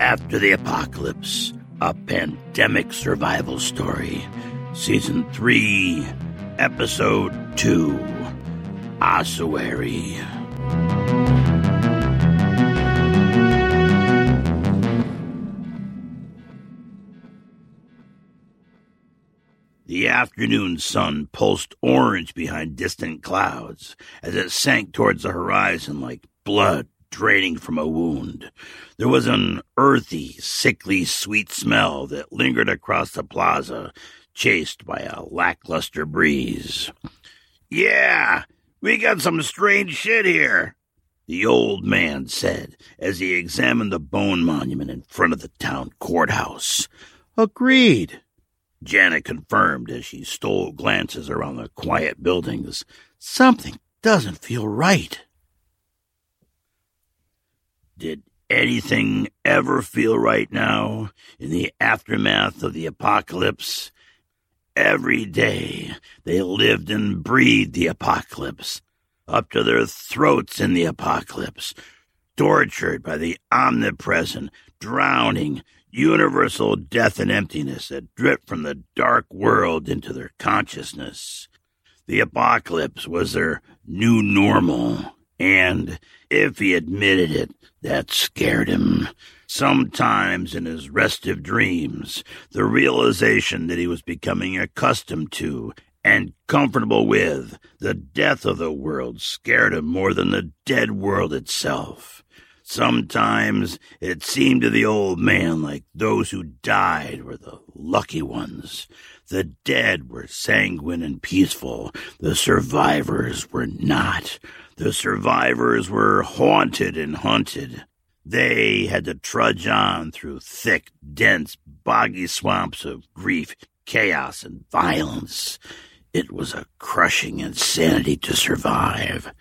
After the Apocalypse, a pandemic survival story. Season 3, Episode 2, Ossuary. The afternoon sun pulsed orange behind distant clouds as it sank towards the horizon like blood draining from a wound. There was an earthy, sickly sweet smell that lingered across the plaza, chased by a lackluster breeze. Yeah, we got some strange shit here, the old man said as he examined the bone monument in front of the town courthouse. Agreed. Janet confirmed as she stole glances around the quiet buildings. Something doesn't feel right. Did anything ever feel right now in the aftermath of the apocalypse? Every day they lived and breathed the apocalypse, up to their throats in the apocalypse, tortured by the omnipresent, drowning, universal death and emptiness that dripped from the dark world into their consciousness. The apocalypse was their new normal, and if he admitted it, that scared him. Sometimes in his restive dreams, the realization that he was becoming accustomed to and comfortable with the death of the world scared him more than the dead world itself. Sometimes it seemed to the old man like those who died were the lucky ones. The dead were sanguine and peaceful. The survivors were not. The survivors were haunted and hunted. They had to trudge on through thick, dense, boggy swamps of grief, chaos, and violence. It was a crushing insanity to survive.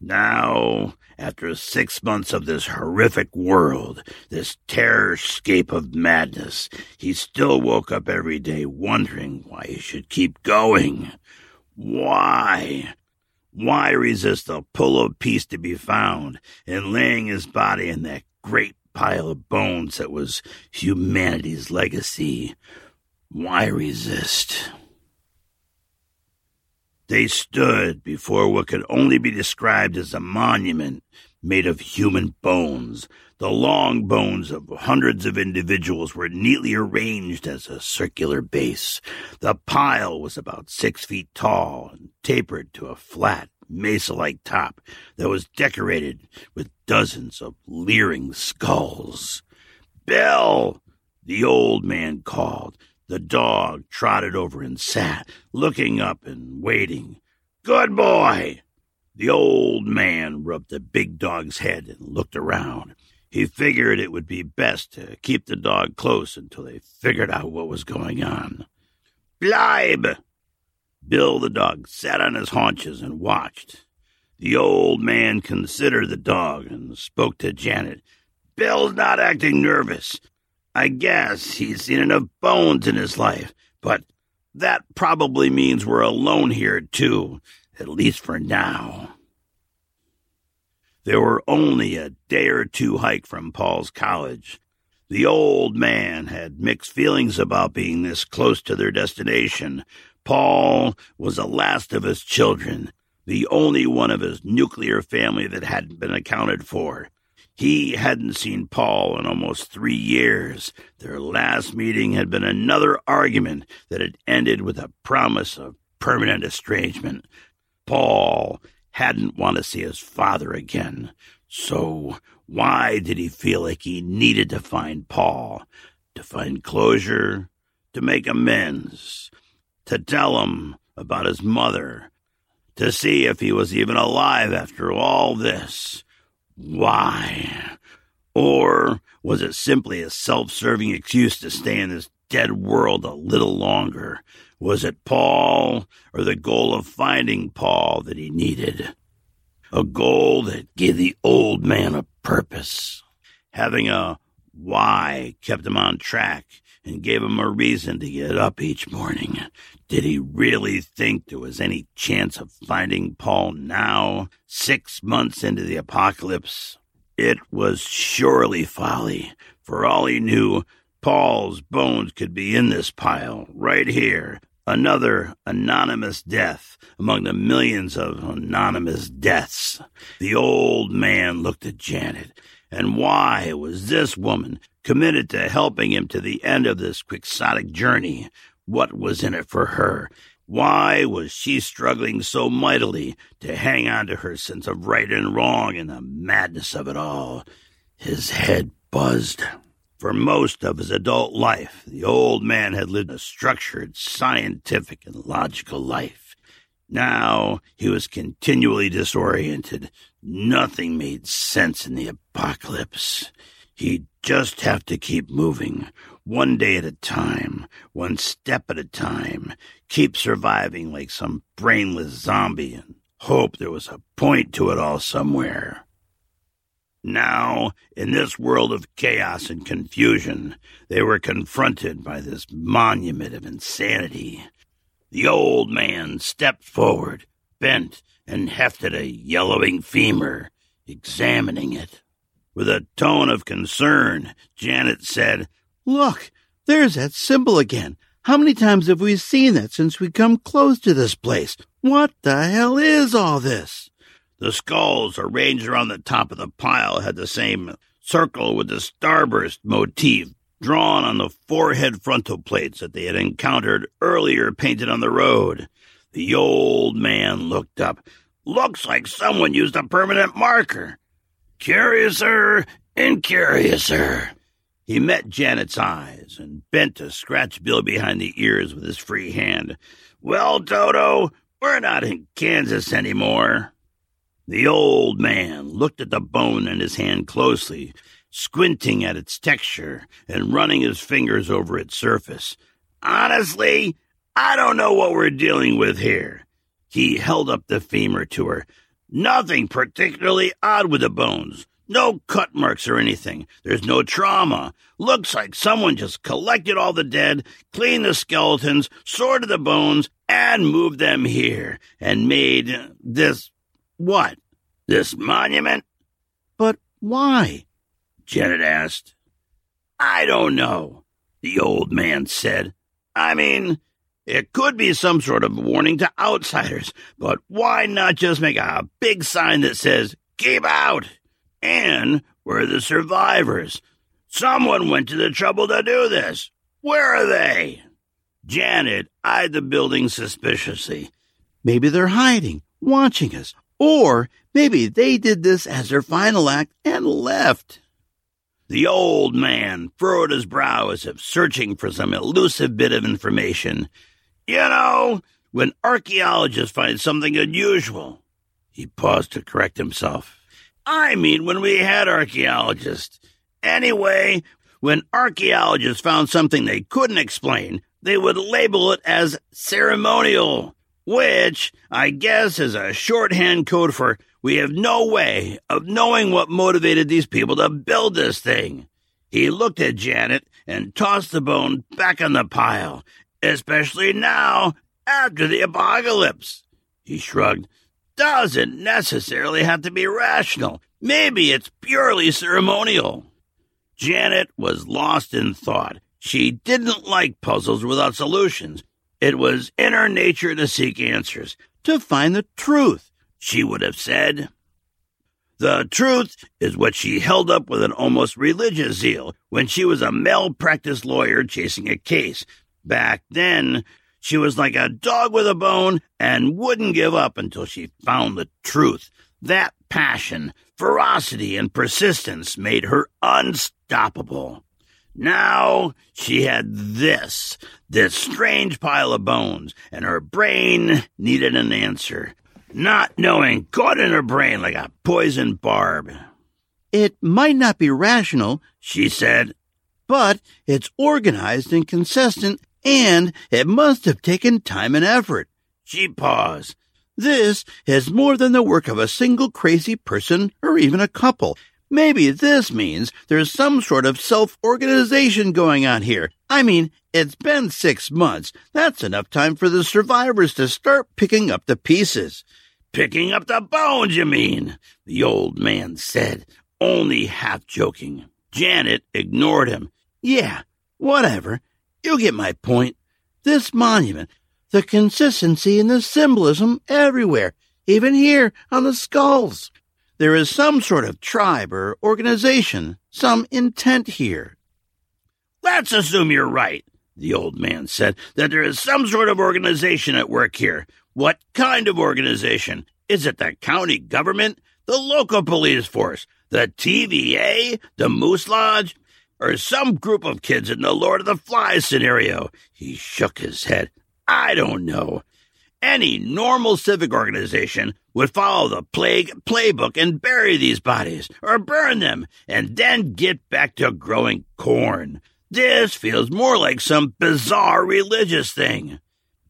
Now, after six months of this horrific world, this terrorscape of madness, he still woke up every day wondering why he should keep going. Why? Why resist the pull of peace to be found in laying his body in that great pile of bones that was humanity's legacy? Why resist? They stood before what could only be described as a monument made of human bones. The long bones of hundreds of individuals were neatly arranged as a circular base. The pile was about six feet tall and tapered to a flat, mesa like top that was decorated with dozens of leering skulls. Bill! The old man called. The dog trotted over and sat, looking up and waiting. Good boy! The old man rubbed the big dog's head and looked around. He figured it would be best to keep the dog close until they figured out what was going on. Bleib! Bill the dog sat on his haunches and watched. The old man considered the dog and spoke to Janet. Bill's not acting nervous. I guess he's seen enough bones in his life, but that probably means we're alone here, too, at least for now. There were only a day or two hike from Paul's college. The old man had mixed feelings about being this close to their destination. Paul was the last of his children, the only one of his nuclear family that hadn't been accounted for. He hadn't seen Paul in almost three years. Their last meeting had been another argument that had ended with a promise of permanent estrangement. Paul hadn't wanted to see his father again. So why did he feel like he needed to find Paul? To find closure? To make amends? To tell him about his mother? to see if he was even alive after all this. Why? Or was it simply a self serving excuse to stay in this dead world a little longer? Was it Paul or the goal of finding Paul that he needed? A goal that gave the old man a purpose. Having a why kept him on track and gave him a reason to get up each morning. Did he really think there was any chance of finding Paul now, six months into the apocalypse? It was surely folly. For all he knew, Paul's bones could be in this pile, right here. Another anonymous death among the millions of anonymous deaths. The old man looked at Janet. And why was this woman committed to helping him to the end of this quixotic journey? What was in it for her? Why was she struggling so mightily to hang on to her sense of right and wrong in the madness of it all? His head buzzed. For most of his adult life, the old man had lived a structured, scientific, and logical life. Now he was continually disoriented. Nothing made sense in the apocalypse. He'd just have to keep moving, one day at a time, one step at a time, keep surviving like some brainless zombie, and hope there was a point to it all somewhere. Now, in this world of chaos and confusion, they were confronted by this monument of insanity. The old man stepped forward, bent, and hefted a yellowing femur, examining it. With a tone of concern, Janet said, Look, there's that symbol again. How many times have we seen that since we come close to this place? What the hell is all this? The skulls arranged around the top of the pile had the same circle with the starburst motif drawn on the forehead frontal plates that they had encountered earlier painted on the road. The old man looked up. Looks like someone used a permanent marker. Curiouser and curiouser. He met Janet's eyes and bent to scratch Bill behind the ears with his free hand. Well, Toto, we're not in Kansas anymore. The old man looked at the bone in his hand closely, squinting at its texture and running his fingers over its surface. Honestly, I don't know what we're dealing with here. He held up the femur to her. Nothing particularly odd with the bones. No cut marks or anything. There's no trauma. Looks like someone just collected all the dead, cleaned the skeletons, sorted the bones, and moved them here, and made this. what? This monument? But why? Janet asked. I don't know, the old man said. I mean, it could be some sort of warning to outsiders, but why not just make a big sign that says, Keep out! And we're the survivors. Someone went to the trouble to do this. Where are they? Janet eyed the building suspiciously. Maybe they're hiding, watching us. Or maybe they did this as their final act and left. The old man furrowed his brow as if searching for some elusive bit of information. You know, when archaeologists find something unusual, he paused to correct himself. I mean, when we had archaeologists. Anyway, when archaeologists found something they couldn't explain, they would label it as ceremonial, which I guess is a shorthand code for we have no way of knowing what motivated these people to build this thing. He looked at Janet and tossed the bone back on the pile especially now after the apocalypse. He shrugged. Doesn't necessarily have to be rational. Maybe it's purely ceremonial. Janet was lost in thought. She didn't like puzzles without solutions. It was in her nature to seek answers, to find the truth, she would have said. The truth is what she held up with an almost religious zeal when she was a malpractice lawyer chasing a case Back then, she was like a dog with a bone and wouldn't give up until she found the truth. That passion, ferocity, and persistence made her unstoppable. Now she had this, this strange pile of bones, and her brain needed an answer. not knowing caught in her brain like a poison barb. It might not be rational, She said, but it's organized and consistent, and it must have taken time and effort. she paused. This is more than the work of a single crazy person or even a couple. Maybe this means there's some sort of self organization going on here. I mean, it's been six months. That's enough time for the survivors to start picking up the pieces. Picking up the bones, you mean? The old man said, only half joking. Janet ignored him. Yeah, whatever. You get my point. This monument, the consistency and the symbolism everywhere, even here on the skulls. There is some sort of tribe or organization, some intent here. Let's assume you're right, the old man said, that there is some sort of organization at work here. What kind of organization? Is it the county government, the local police force, the TVA, the Moose Lodge, or some group of kids in the Lord of the Flies scenario? He shook his head. I don't know. Any normal civic organization would follow the plague playbook and bury these bodies, or burn them, and then get back to growing corn. This feels more like some bizarre religious thing.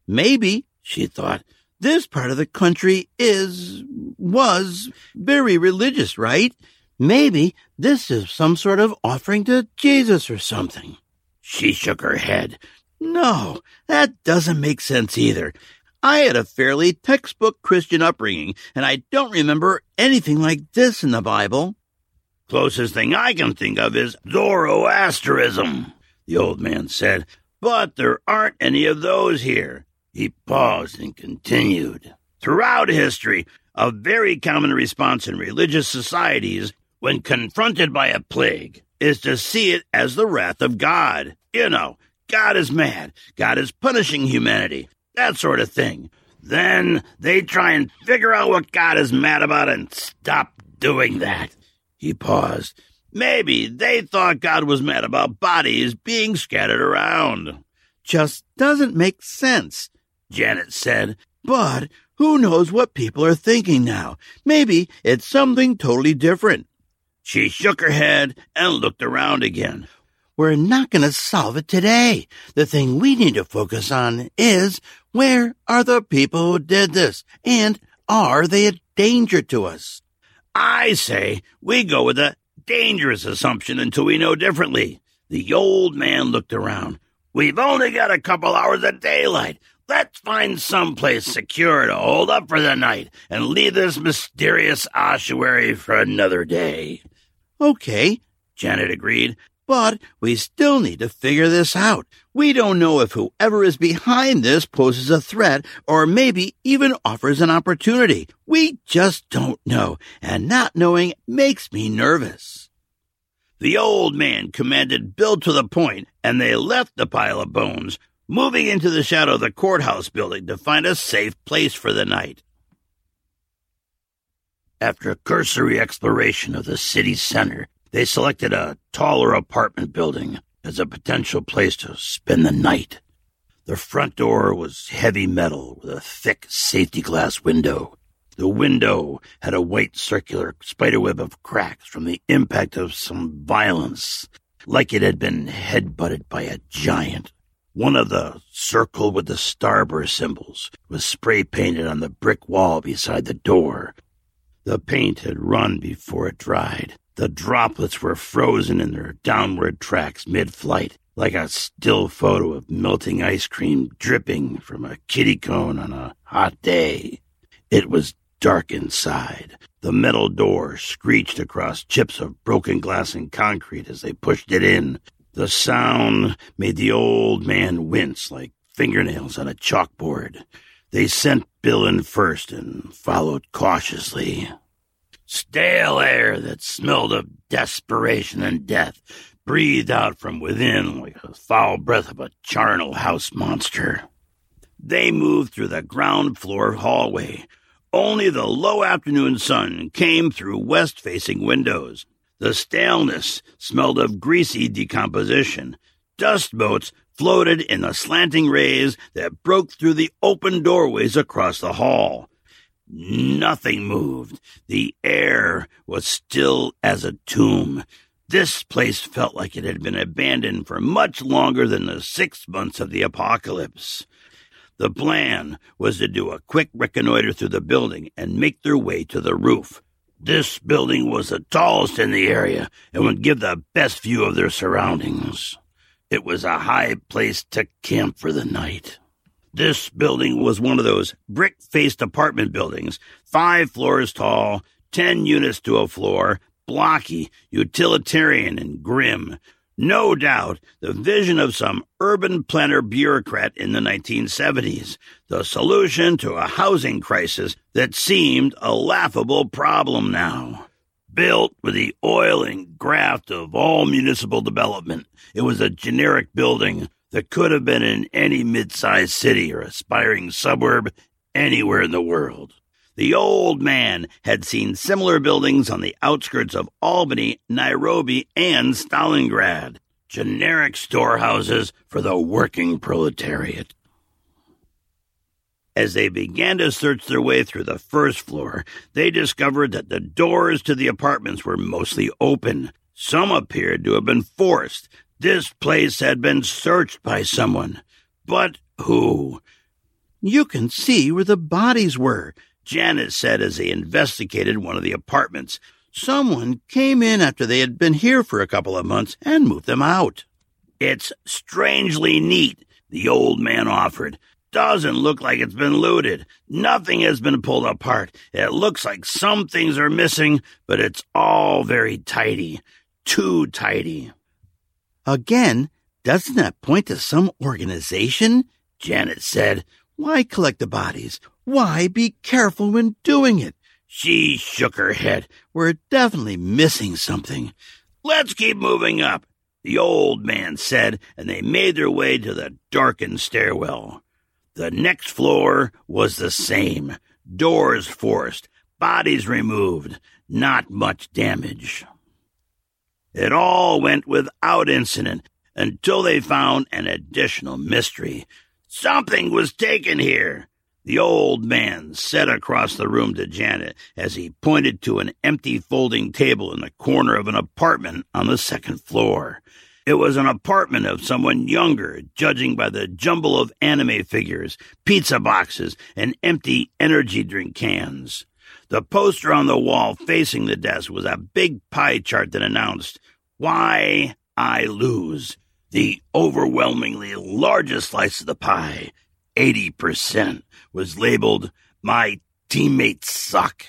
Maybe, she thought, this part of the country is, was very religious, right? Maybe this is some sort of offering to Jesus or something. She shook her head. No, that doesn't make sense either. I had a fairly textbook Christian upbringing, and I don't remember anything like this in the Bible. Closest thing I can think of is Zoroasterism, the old man said. But there aren't any of those here. He paused and continued. Throughout history, a very common response in religious societies when confronted by a plague is to see it as the wrath of God. You know, God is mad. God is punishing humanity. That sort of thing. Then they try and figure out what God is mad about and stop doing that. He paused. Maybe they thought God was mad about bodies being scattered around. Just doesn't make sense. Janet said, But who knows what people are thinking now? Maybe it's something totally different. She shook her head and looked around again. We're not going to solve it today. The thing we need to focus on is where are the people who did this? And are they a danger to us? I say we go with a dangerous assumption until we know differently. The old man looked around. We've only got a couple hours of daylight. Let's find some place secure to hold up for the night and leave this mysterious ossuary for another day. Okay, Janet agreed. but we still need to figure this out. We don't know if whoever is behind this poses a threat or maybe even offers an opportunity. We just don't know, and not knowing makes me nervous. The old man commanded Bill to the point, and they left the pile of bones, moving into the shadow of the courthouse building to find a safe place for the night. After a cursory exploration of the city center, they selected a taller apartment building as a potential place to spend the night. The front door was heavy metal with a thick safety glass window. The window had a white circular spiderweb of cracks from the impact of some violence, like it had been headbutted by a giant. One of the circle with the starburst symbols was spray painted on the brick wall beside the door. The paint had run before it dried. The droplets were frozen in their downward tracks mid flight, like a still photo of melting ice cream dripping from a kiddie cone on a hot day. It was dark inside. The metal door screeched across chips of broken glass and concrete as they pushed it in. The sound made the old man wince like fingernails on a chalkboard. They sent Bill in first and followed cautiously. Stale air that smelled of desperation and death breathed out from within like the foul breath of a charnel house monster. They moved through the ground floor hallway. Only the low afternoon sun came through west facing windows. The staleness smelled of greasy decomposition. Dust motes floated in the slanting rays that broke through the open doorways across the hall. Nothing moved. The air was still as a tomb. This place felt like it had been abandoned for much longer than the six months of the apocalypse. The plan was to do a quick reconnoiter through the building and make their way to the roof. This building was the tallest in the area and would give the best view of their surroundings. It was a high place to camp for the night. This building was one of those brick faced apartment buildings, five floors tall, ten units to a floor, blocky, utilitarian, and grim. No doubt the vision of some urban planner bureaucrat in the 1970s, the solution to a housing crisis that seemed a laughable problem now. Built with the oil and graft of all municipal development, it was a generic building that could have been in any mid sized city or aspiring suburb anywhere in the world. The old man had seen similar buildings on the outskirts of Albany, Nairobi, and Stalingrad. Generic storehouses for the working proletariat. As they began to search their way through the first floor, they discovered that the doors to the apartments were mostly open. Some appeared to have been forced. This place had been searched by someone. But who? You can see where the bodies were, Janet said as they investigated one of the apartments. Someone came in after they had been here for a couple of months and moved them out. It's strangely neat, the old man offered doesn't look like it's been looted. Nothing has been pulled apart. It looks like some things are missing, but it's all very tidy. Too tidy. Again, doesn't that point to some organization? Janet said. Why collect the bodies? Why be careful when doing it? She shook her head. We're definitely missing something. Let's keep moving up, the old man said, and they made their way to the darkened stairwell. The next floor was the same. Doors forced, bodies removed, not much damage. It all went without incident until they found an additional mystery. Something was taken here. The old man said across the room to Janet as he pointed to an empty folding table in the corner of an apartment on the second floor. It was an apartment of someone younger, judging by the jumble of anime figures, pizza boxes, and empty energy drink cans. The poster on the wall facing the desk was a big pie chart that announced, Why I Lose. The overwhelmingly largest slice of the pie, 80%, was labeled, My Teammates Suck.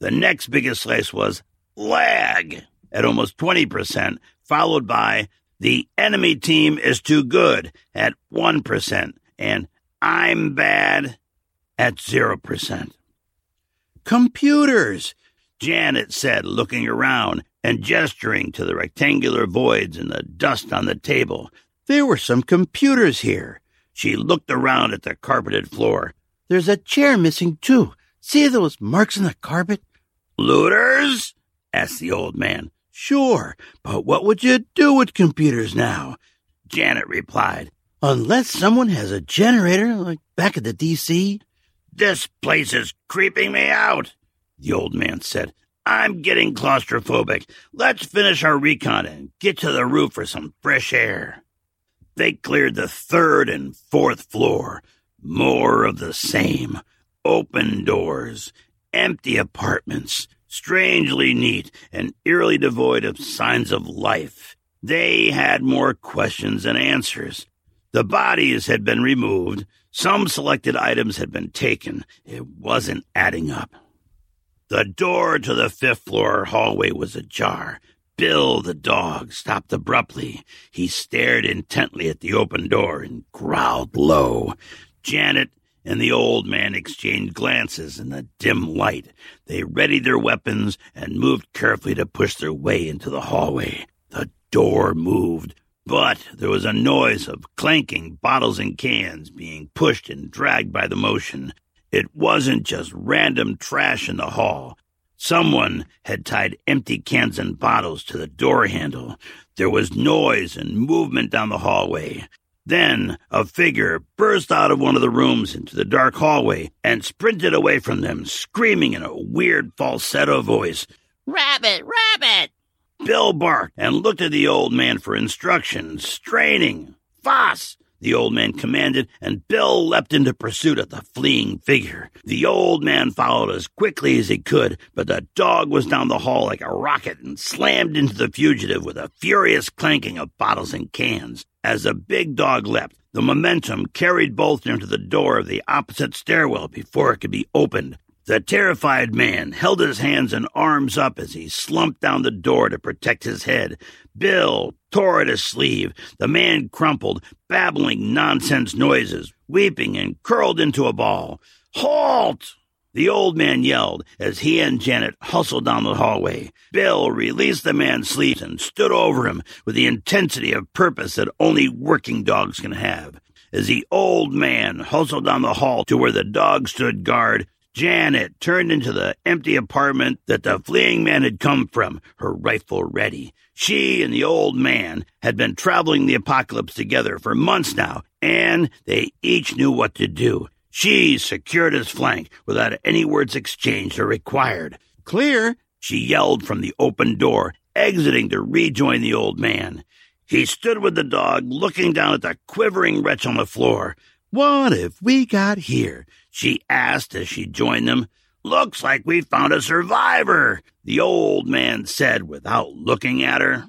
The next biggest slice was Lag at almost 20%, followed by the enemy team is too good at 1% and I'm bad at 0%. Computers, Janet said, looking around and gesturing to the rectangular voids in the dust on the table. There were some computers here. She looked around at the carpeted floor. There's a chair missing, too. See those marks in the carpet? Looters? asked the old man. Sure, but what would you do with computers now? Janet replied. Unless someone has a generator, like back at the DC. This place is creeping me out, the old man said. I'm getting claustrophobic. Let's finish our recon and get to the roof for some fresh air. They cleared the third and fourth floor. More of the same. Open doors, empty apartments, strangely neat and eerily devoid of signs of life. They had more questions than answers. The bodies had been removed. Some selected items had been taken. It wasn't adding up. The door to the fifth floor hallway was ajar. Bill, the dog, stopped abruptly. He stared intently at the open door and growled low. Janet and the old man exchanged glances in the dim light. They readied their weapons and moved carefully to push their way into the hallway. The door moved, but there was a noise of clanking bottles and cans being pushed and dragged by the motion. It wasn't just random trash in the hall. Someone had tied empty cans and bottles to the door handle. There was noise and movement down the hallway. Then a figure burst out of one of the rooms into the dark hallway and sprinted away from them, screaming in a weird falsetto voice, Rabbit! Rabbit! Bill barked and looked at the old man for instructions, straining. Foss! The old man commanded, and Bill leapt into pursuit of the fleeing figure. The old man followed as quickly as he could, but the dog was down the hall like a rocket and slammed into the fugitive with a furious clanking of bottles and cans. As the big dog leapt, the momentum carried both into the door of the opposite stairwell before it could be opened. The terrified man held his hands and arms up as he slumped down the door to protect his head. Bill tore at his sleeve. The man crumpled, babbling nonsense noises, weeping and curled into a ball. Halt! The old man yelled as he and Janet hustled down the hallway. Bill released the man's sleeves and stood over him with the intensity of purpose that only working dogs can have. As the old man hustled down the hall to where the dog stood guard, Janet turned into the empty apartment that the fleeing man had come from, her rifle ready. She and the old man had been traveling the apocalypse together for months now, and they each knew what to do. She secured his flank without any words exchanged or required. Clear, she yelled from the open door, exiting to rejoin the old man. He stood with the dog, looking down at the quivering wretch on the floor. What have we got here? she asked as she joined them. Looks like we found a survivor, the old man said without looking at her.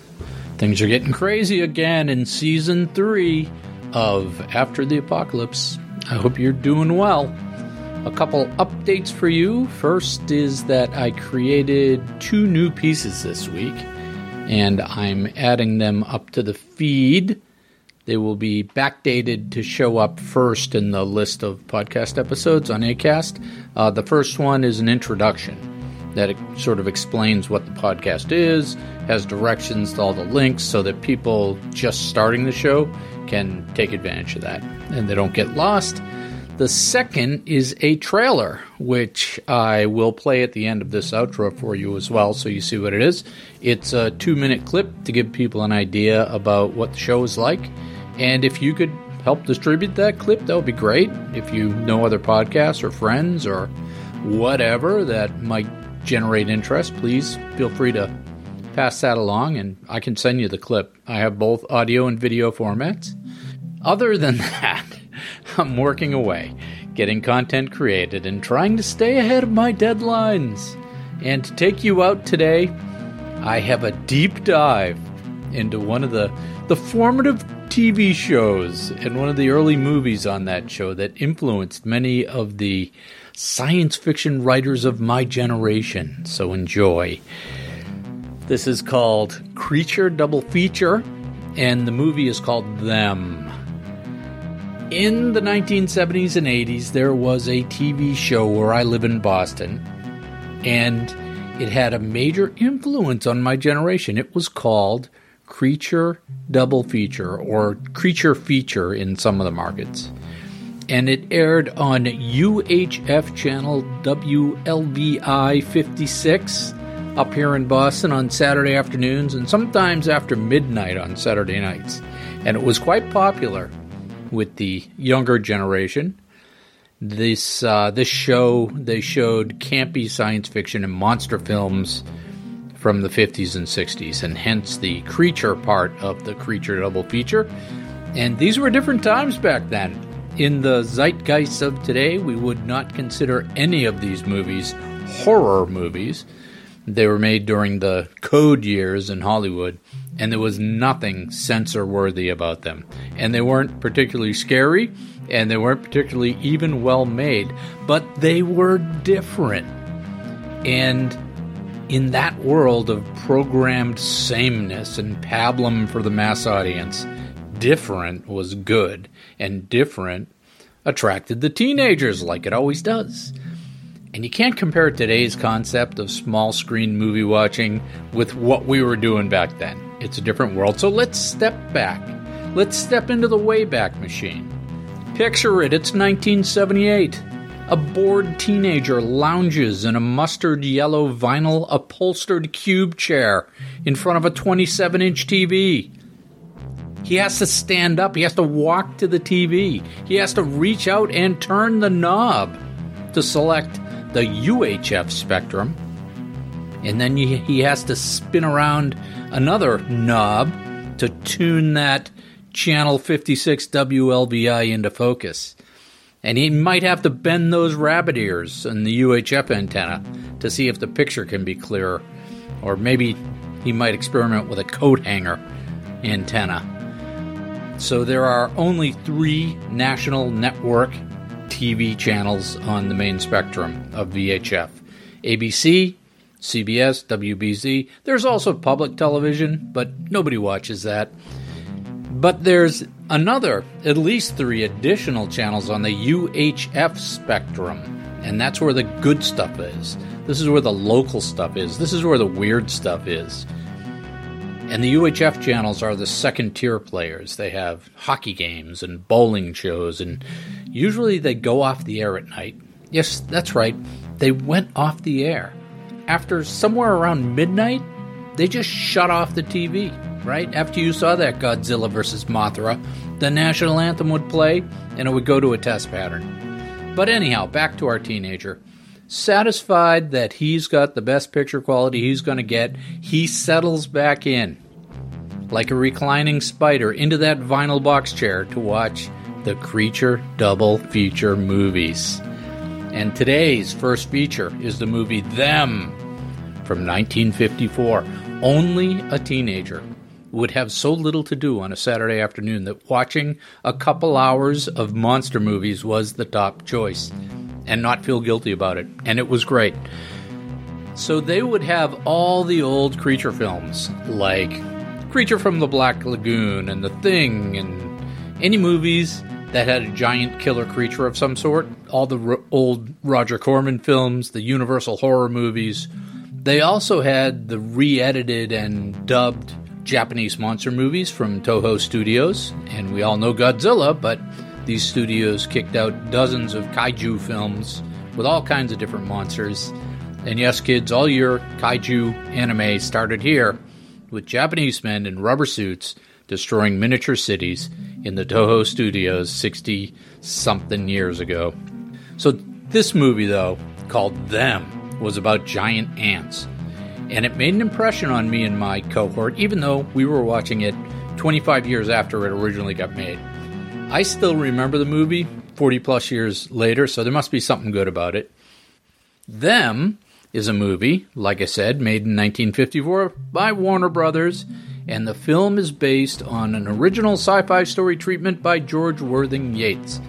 Things are getting crazy again in season three of After the Apocalypse. I hope you're doing well. A couple updates for you. First is that I created two new pieces this week, and I'm adding them up to the feed. They will be backdated to show up first in the list of podcast episodes on ACAST. Uh, the first one is an introduction that sort of explains what the podcast is, has directions to all the links so that people just starting the show can take advantage of that and they don't get lost. The second is a trailer, which I will play at the end of this outro for you as well, so you see what it is. It's a two minute clip to give people an idea about what the show is like. And if you could help distribute that clip, that would be great. If you know other podcasts or friends or whatever that might generate interest, please feel free to pass that along and I can send you the clip. I have both audio and video formats. Other than that, I'm working away, getting content created and trying to stay ahead of my deadlines. And to take you out today, I have a deep dive into one of the, the formative TV shows and one of the early movies on that show that influenced many of the science fiction writers of my generation. So enjoy. This is called Creature Double Feature, and the movie is called Them. In the 1970s and 80s, there was a TV show where I live in Boston, and it had a major influence on my generation. It was called Creature Double Feature, or Creature Feature in some of the markets and it aired on UHF channel WLVI 56 up here in Boston on Saturday afternoons and sometimes after midnight on Saturday nights. And it was quite popular with the younger generation. This uh, this show they showed campy science fiction and monster films from the 50s and 60s, and hence the creature part of the creature double feature. And these were different times back then. In the zeitgeist of today, we would not consider any of these movies horror movies. They were made during the code years in Hollywood, and there was nothing censor worthy about them. And they weren't particularly scary, and they weren't particularly even well made, but they were different. And in that world of programmed sameness and pablum for the mass audience, different was good, and different attracted the teenagers like it always does. And you can't compare today's concept of small screen movie watching with what we were doing back then. It's a different world. So let's step back. Let's step into the Wayback Machine. Picture it, it's 1978. A bored teenager lounges in a mustard yellow vinyl upholstered cube chair in front of a 27 inch TV. He has to stand up, he has to walk to the TV, he has to reach out and turn the knob to select the UHF spectrum. And then he has to spin around another knob to tune that channel 56 WLVI into focus. And he might have to bend those rabbit ears in the UHF antenna to see if the picture can be clearer. Or maybe he might experiment with a coat hanger antenna. So there are only three national network TV channels on the main spectrum of VHF ABC, CBS, WBZ. There's also public television, but nobody watches that. But there's another, at least three additional channels on the UHF spectrum, and that's where the good stuff is. This is where the local stuff is. This is where the weird stuff is. And the UHF channels are the second tier players. They have hockey games and bowling shows, and usually they go off the air at night. Yes, that's right, they went off the air. After somewhere around midnight, they just shut off the TV, right? After you saw that Godzilla versus Mothra, the national anthem would play and it would go to a test pattern. But anyhow, back to our teenager. Satisfied that he's got the best picture quality he's going to get, he settles back in like a reclining spider into that vinyl box chair to watch the Creature Double Feature movies. And today's first feature is the movie Them from 1954. Only a teenager would have so little to do on a Saturday afternoon that watching a couple hours of monster movies was the top choice and not feel guilty about it. And it was great. So they would have all the old creature films like Creature from the Black Lagoon and The Thing and any movies that had a giant killer creature of some sort. All the old Roger Corman films, the Universal horror movies. They also had the re edited and dubbed Japanese monster movies from Toho Studios. And we all know Godzilla, but these studios kicked out dozens of kaiju films with all kinds of different monsters. And yes, kids, all your kaiju anime started here with Japanese men in rubber suits destroying miniature cities in the Toho studios 60 something years ago. So, this movie, though, called Them, was about giant ants. And it made an impression on me and my cohort, even though we were watching it 25 years after it originally got made. I still remember the movie 40 plus years later, so there must be something good about it. Them is a movie, like I said, made in 1954 by Warner Brothers, and the film is based on an original sci fi story treatment by George Worthing Yates.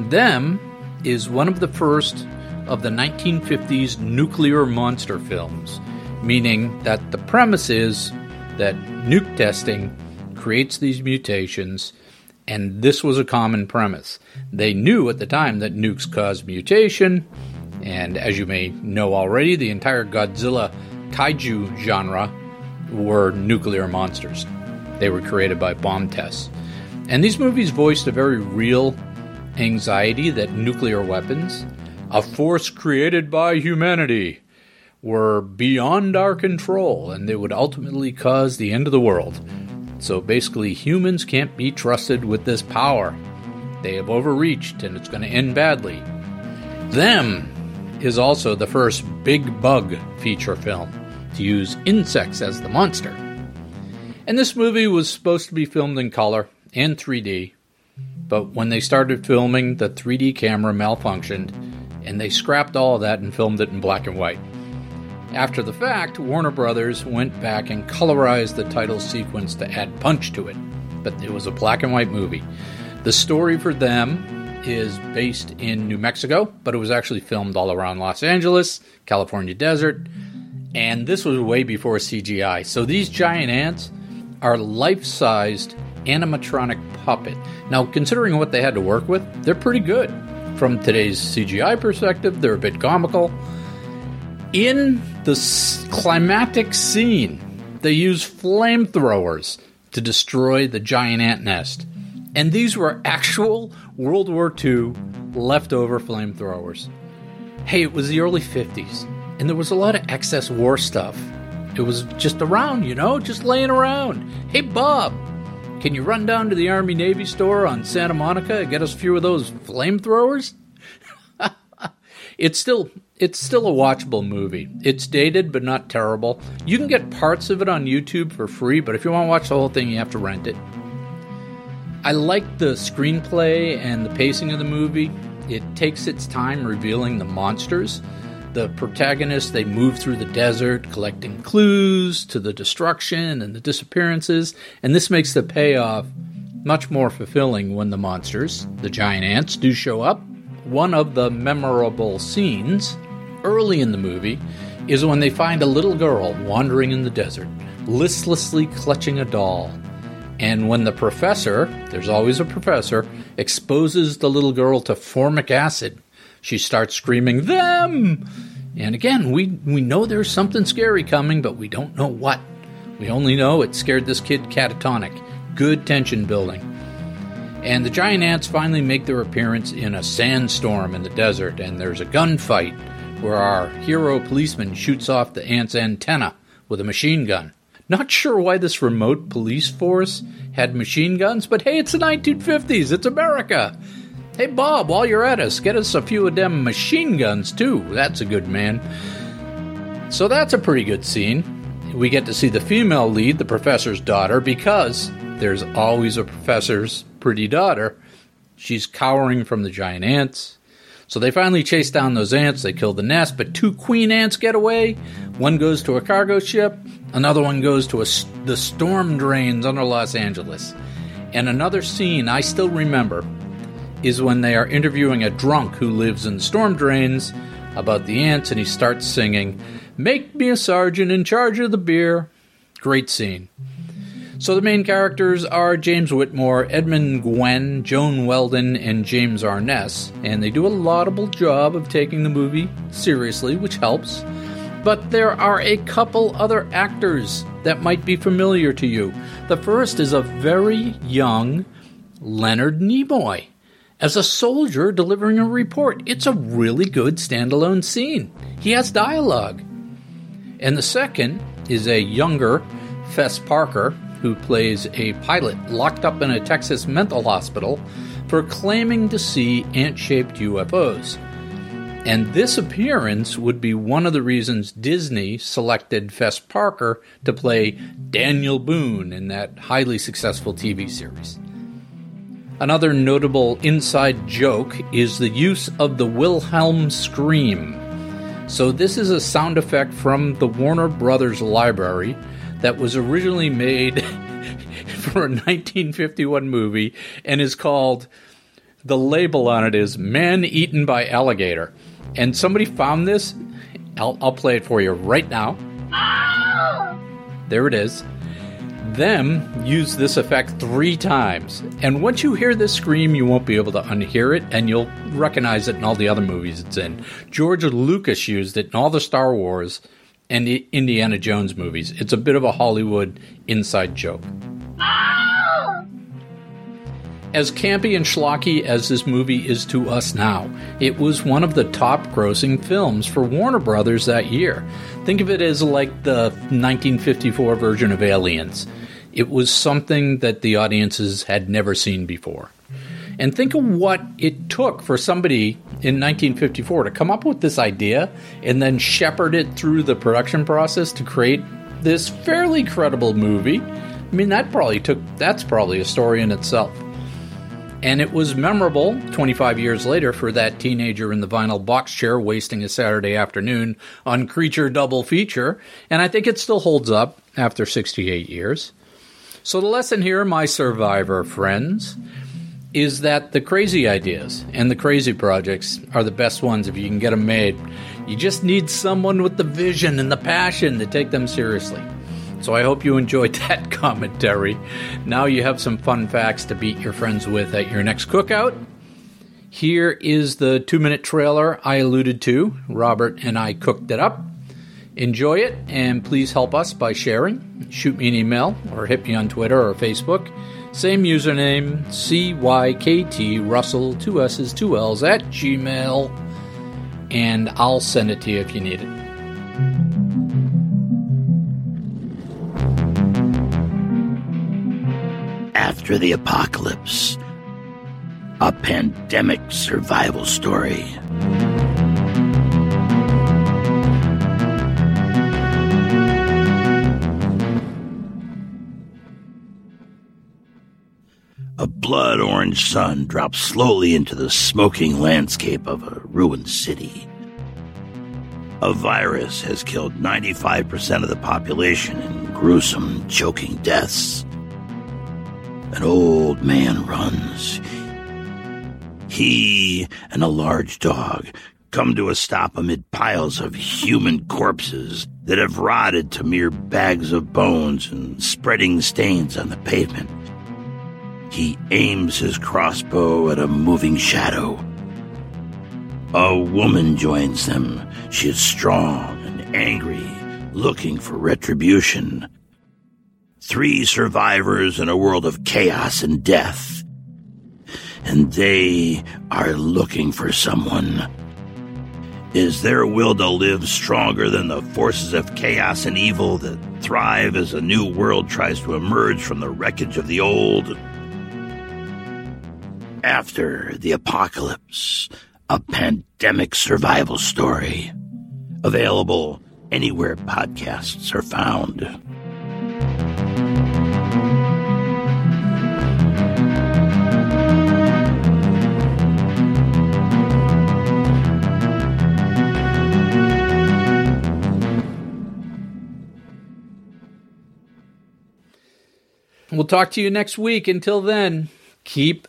Them is one of the first of the 1950s nuclear monster films, meaning that the premise is that nuke testing creates these mutations and this was a common premise. They knew at the time that nukes cause mutation, and as you may know already, the entire Godzilla kaiju genre were nuclear monsters. They were created by bomb tests. And these movies voiced a very real anxiety that nuclear weapons, a force created by humanity, were beyond our control and they would ultimately cause the end of the world. So basically, humans can't be trusted with this power. They have overreached and it's going to end badly. Them is also the first big bug feature film to use insects as the monster. And this movie was supposed to be filmed in color and 3D, but when they started filming, the 3D camera malfunctioned and they scrapped all of that and filmed it in black and white. After the fact, Warner Brothers went back and colorized the title sequence to add punch to it, but it was a black and white movie. The story for them is based in New Mexico, but it was actually filmed all around Los Angeles, California desert, and this was way before CGI. So these giant ants are life sized animatronic puppet. Now, considering what they had to work with, they're pretty good. From today's CGI perspective, they're a bit comical. In the climactic scene, they use flamethrowers to destroy the giant ant nest. And these were actual World War II leftover flamethrowers. Hey, it was the early 50s, and there was a lot of excess war stuff. It was just around, you know, just laying around. Hey, Bob, can you run down to the Army Navy store on Santa Monica and get us a few of those flamethrowers? it's still it's still a watchable movie. It's dated but not terrible. You can get parts of it on YouTube for free, but if you want to watch the whole thing, you have to rent it. I like the screenplay and the pacing of the movie. It takes its time revealing the monsters. The protagonists, they move through the desert collecting clues to the destruction and the disappearances, and this makes the payoff much more fulfilling when the monsters, the giant ants, do show up. One of the memorable scenes early in the movie is when they find a little girl wandering in the desert, listlessly clutching a doll. And when the professor, there's always a professor, exposes the little girl to formic acid, she starts screaming, Them! And again, we, we know there's something scary coming, but we don't know what. We only know it scared this kid catatonic. Good tension building. And the giant ants finally make their appearance in a sandstorm in the desert, and there's a gunfight where our hero policeman shoots off the ant's antenna with a machine gun. Not sure why this remote police force had machine guns, but hey, it's the 1950s. It's America. Hey, Bob, while you're at us, get us a few of them machine guns, too. That's a good man. So that's a pretty good scene. We get to see the female lead, the professor's daughter, because there's always a professor's pretty daughter. She's cowering from the giant ants. So they finally chase down those ants. They kill the nest, but two queen ants get away. One goes to a cargo ship, another one goes to a, the storm drains under Los Angeles. And another scene I still remember is when they are interviewing a drunk who lives in storm drains about the ants, and he starts singing, Make me a sergeant in charge of the beer. Great scene. So the main characters are James Whitmore, Edmund Gwenn, Joan Weldon, and James Arness, and they do a laudable job of taking the movie seriously, which helps. But there are a couple other actors that might be familiar to you. The first is a very young Leonard Nimoy as a soldier delivering a report. It's a really good standalone scene. He has dialogue. And the second is a younger Fess Parker who plays a pilot locked up in a Texas mental hospital for claiming to see ant shaped UFOs. And this appearance would be one of the reasons Disney selected Fess Parker to play Daniel Boone in that highly successful TV series. Another notable inside joke is the use of the Wilhelm scream. So, this is a sound effect from the Warner Brothers library that was originally made for a 1951 movie and is called the label on it is Man Eaten by Alligator. And somebody found this. I'll, I'll play it for you right now. There it is. Them use this effect three times. And once you hear this scream, you won't be able to unhear it, and you'll recognize it in all the other movies it's in. George Lucas used it in all the Star Wars and the Indiana Jones movies. It's a bit of a Hollywood inside joke. Oh! As campy and schlocky as this movie is to us now, it was one of the top grossing films for Warner Brothers that year. Think of it as like the 1954 version of Aliens. It was something that the audiences had never seen before. And think of what it took for somebody in 1954 to come up with this idea and then shepherd it through the production process to create this fairly credible movie. I mean, that probably took, that's probably a story in itself. And it was memorable 25 years later for that teenager in the vinyl box chair wasting a Saturday afternoon on Creature Double Feature. And I think it still holds up after 68 years. So, the lesson here, my survivor friends, is that the crazy ideas and the crazy projects are the best ones if you can get them made. You just need someone with the vision and the passion to take them seriously. So I hope you enjoyed that commentary. Now you have some fun facts to beat your friends with at your next cookout. Here is the two minute trailer I alluded to. Robert and I cooked it up. Enjoy it and please help us by sharing. Shoot me an email or hit me on Twitter or Facebook. Same username, CYKT Russell, two S's, two L's at Gmail. And I'll send it to you if you need it. After the apocalypse, a pandemic survival story. Blood orange sun drops slowly into the smoking landscape of a ruined city. A virus has killed 95% of the population in gruesome, choking deaths. An old man runs. He and a large dog come to a stop amid piles of human corpses that have rotted to mere bags of bones and spreading stains on the pavement. He aims his crossbow at a moving shadow. A woman joins them. She is strong and angry, looking for retribution. Three survivors in a world of chaos and death. And they are looking for someone. Is their will to live stronger than the forces of chaos and evil that thrive as a new world tries to emerge from the wreckage of the old? After the Apocalypse, a pandemic survival story. Available anywhere podcasts are found. We'll talk to you next week. Until then, keep